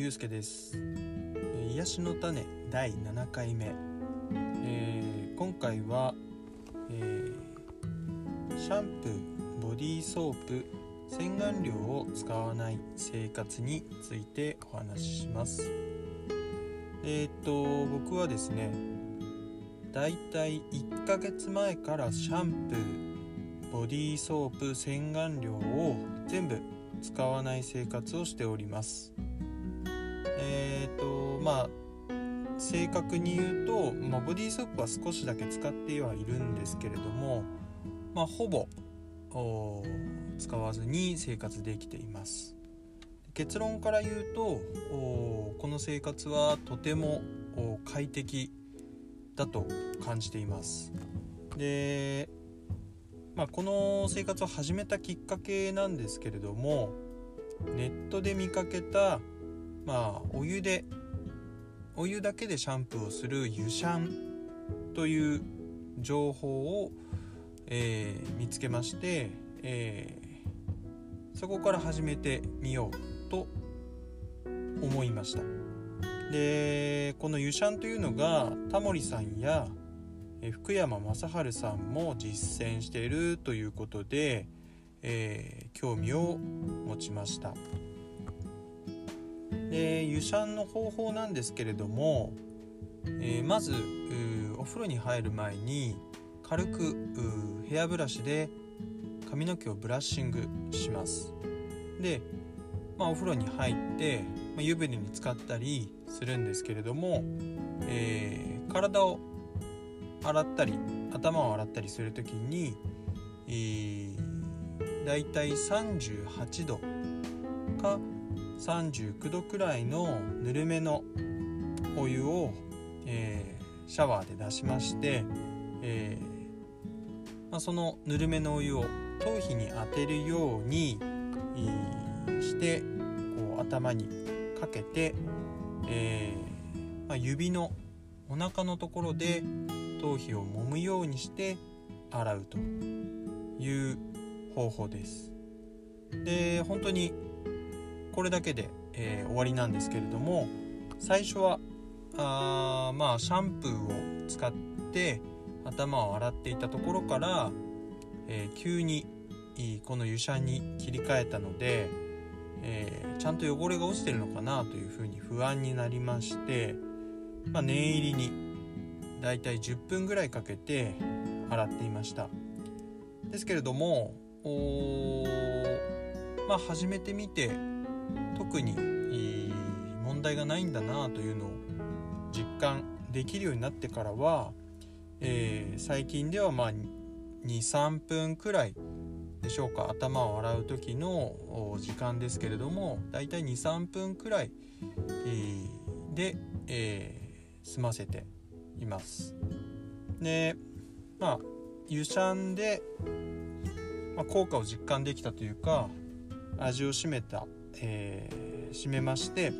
ゆうすけです、癒しの種第7回目、えー今回は、えーシャンプーボディーソープ洗顔料を使わない生活についてお話しします。えーっと僕はですねだいたい1ヶ月前からシャンプーボディーソープ洗顔料を全部使わない生活をしております。えっ、とまあ正確に言うと、まあ、ボディーソープは少しだけ使ってはいるんですけれども、まあ、ほぼ使わずに生活できています。結論から言うとこの生活はとても快適だと感じています。で、まあ、この生活を始めたきっかけなんですけれどもネットで見かけた、まあ、お湯でお湯だけでシャンプーをする湯シャンという情報を、えー見つけまして、えーそこから始めてみようと思いました。でこの湯シャンというのがタモリさんや福山雅治さんも実践しているということで、えー興味を持ちました。で湯シャンの方法なんですけれども、えーまずお風呂に入る前に軽くヘアブラシで髪の毛をブラッシングします。で、まあ、お風呂に入って、まあ、湯船に浸かったりするんですけれども、えー体を洗ったり頭を洗ったりする時に、えー、だいたい38度か39度くらいのぬるめのお湯を、えーシャワーで出しまして、えーまあ、そのぬるめのお湯を頭皮に当てるように、えーしてこう頭にかけて、えまあ、指のお腹のところで頭皮を揉むようにして洗うという方法です。で本当にこれだけで、えー終わりなんですけれども最初はあまあシャンプーを使って頭を洗っていたところから、えー急にこの湯シャンに切り替えたので、えーちゃんと汚れが落ちてるのかなというふうに不安になりまして、まあ、念入りにだいたい10分ぐらいかけて洗っていました。ですけれどもまあ始めてみて特に問題がないんだなというのを実感できるようになってからは、えー最近ではま23分くらいでしょうか頭を洗う時の時間ですけれどもだいたい23分くらい、で、えー済ませています。でまあ湯シャンで、まあ、効果を実感できたというか味を占めた、えー締めまして、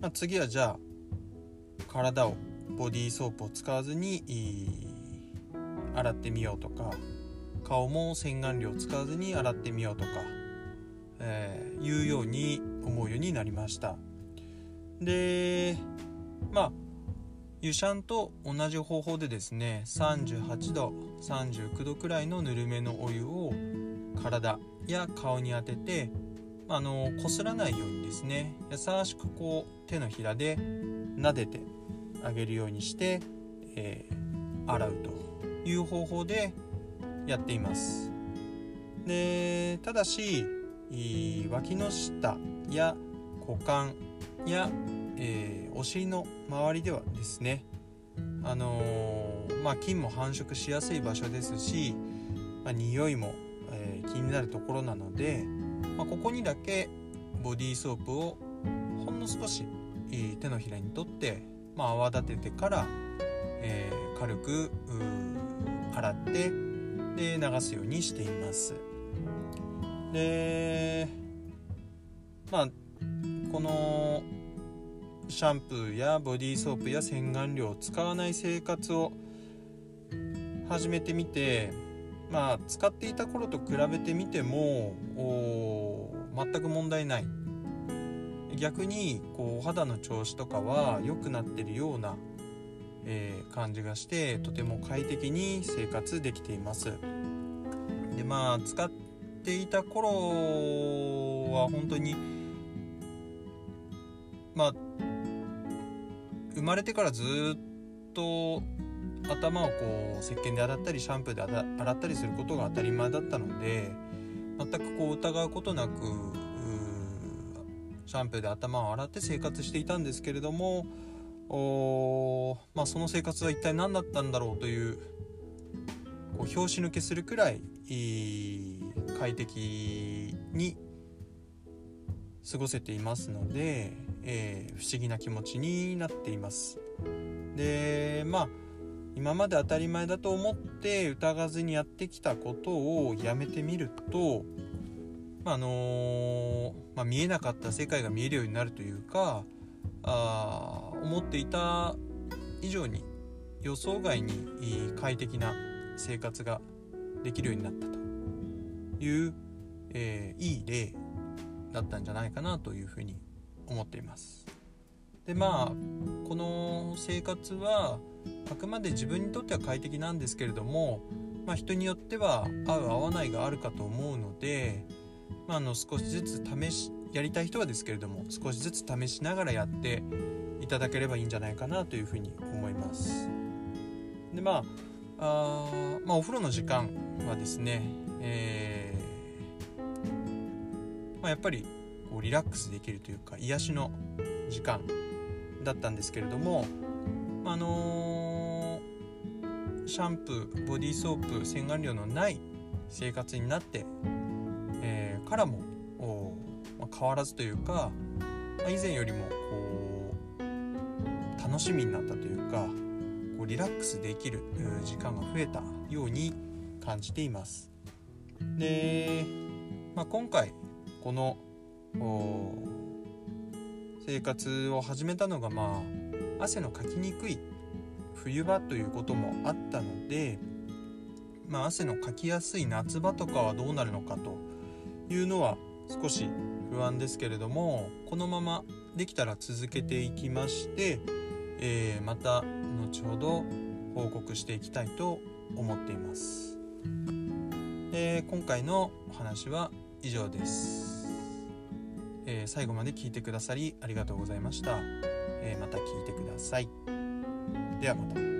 まあ、次はじゃあ体をボディーソープを使わずに洗ってみようとか顔も洗顔料を使わずに洗ってみようとか、えーいうように思うようになりました。でまあ湯シャンと同じ方法でですね38度39度くらいのぬるめのお湯を体や顔に当ててあのこすらないようにですね優しくこう手のひらで撫でてあげるようにして、えー洗うという方法でやっています。でただし脇の下や股間や、えーお尻の周りではですねあのーまあ菌も繁殖しやすい場所ですし、まあ、匂いも、えー気になるところなので、まあ、ここにだけボディーソープをほんの少しえー手のひらに取って、まあ、泡立ててから、えー軽く洗ってで流すようにしています。でまあこのシャンプーやボディーソープや洗顔料を使わない生活を始めてみてまあ使っていた頃と比べてみても全く問題ない。逆にこうお肌の調子とかは良くなってるような、えー、感じがしてとても快適に生活できています。でまあ使っていた頃は本当にまあ生まれてからずっと頭をこう石鹸で洗ったりシャンプーで洗ったりすることが当たり前だったので全くこう疑うことなくシャンプーで頭を洗って生活していたんですけれどもお、まあ、その生活は一体何だったんだろうというこう拍子抜けするくらい快適に過ごせていますので、えー、不思議な気持ちになっています。でまあ今まで当たり前だと思って疑わずにやってきたことをやめてみると、まあのー、まあ、見えなかった世界が見えるようになるというかあ思っていた以上に予想外に快適な生活ができるようになったという、えー、いい例だったんじゃないかなというふうに思っています。でまあこの生活はあくまで自分にとっては快適なんですけれども、まあ、人によっては合う合わないがあるかと思うので、まあ、あの少しずつ試しやりたい人はですけれども少しずつ試しながらやっていただければいいんじゃないかなというふうに思います。でまああまあお風呂の時間はですね、えーま、やっぱりこうリラックスできるというか癒しの時間だったんですけれどもあのー、シャンプーボディーソープ洗顔料のない生活になって、えー、からも、まあ、変わらずというか、まあ、以前よりもこう楽しみになったというかこうリラックスできる時間が増えたように感じています。で、まあ、今回この生活を始めたのがまあ汗のかきにくい冬場ということもあったので、まあ、汗のかきやすい夏場とかはどうなるのかというのは少し不安ですけれどもこのままできたら続けていきまして、えー、また後ほど報告していきたいと思っています。で今回のお話は以上です。えー、最後まで聞いてくださりありがとうございました。えー、また聞いてください。ではまた。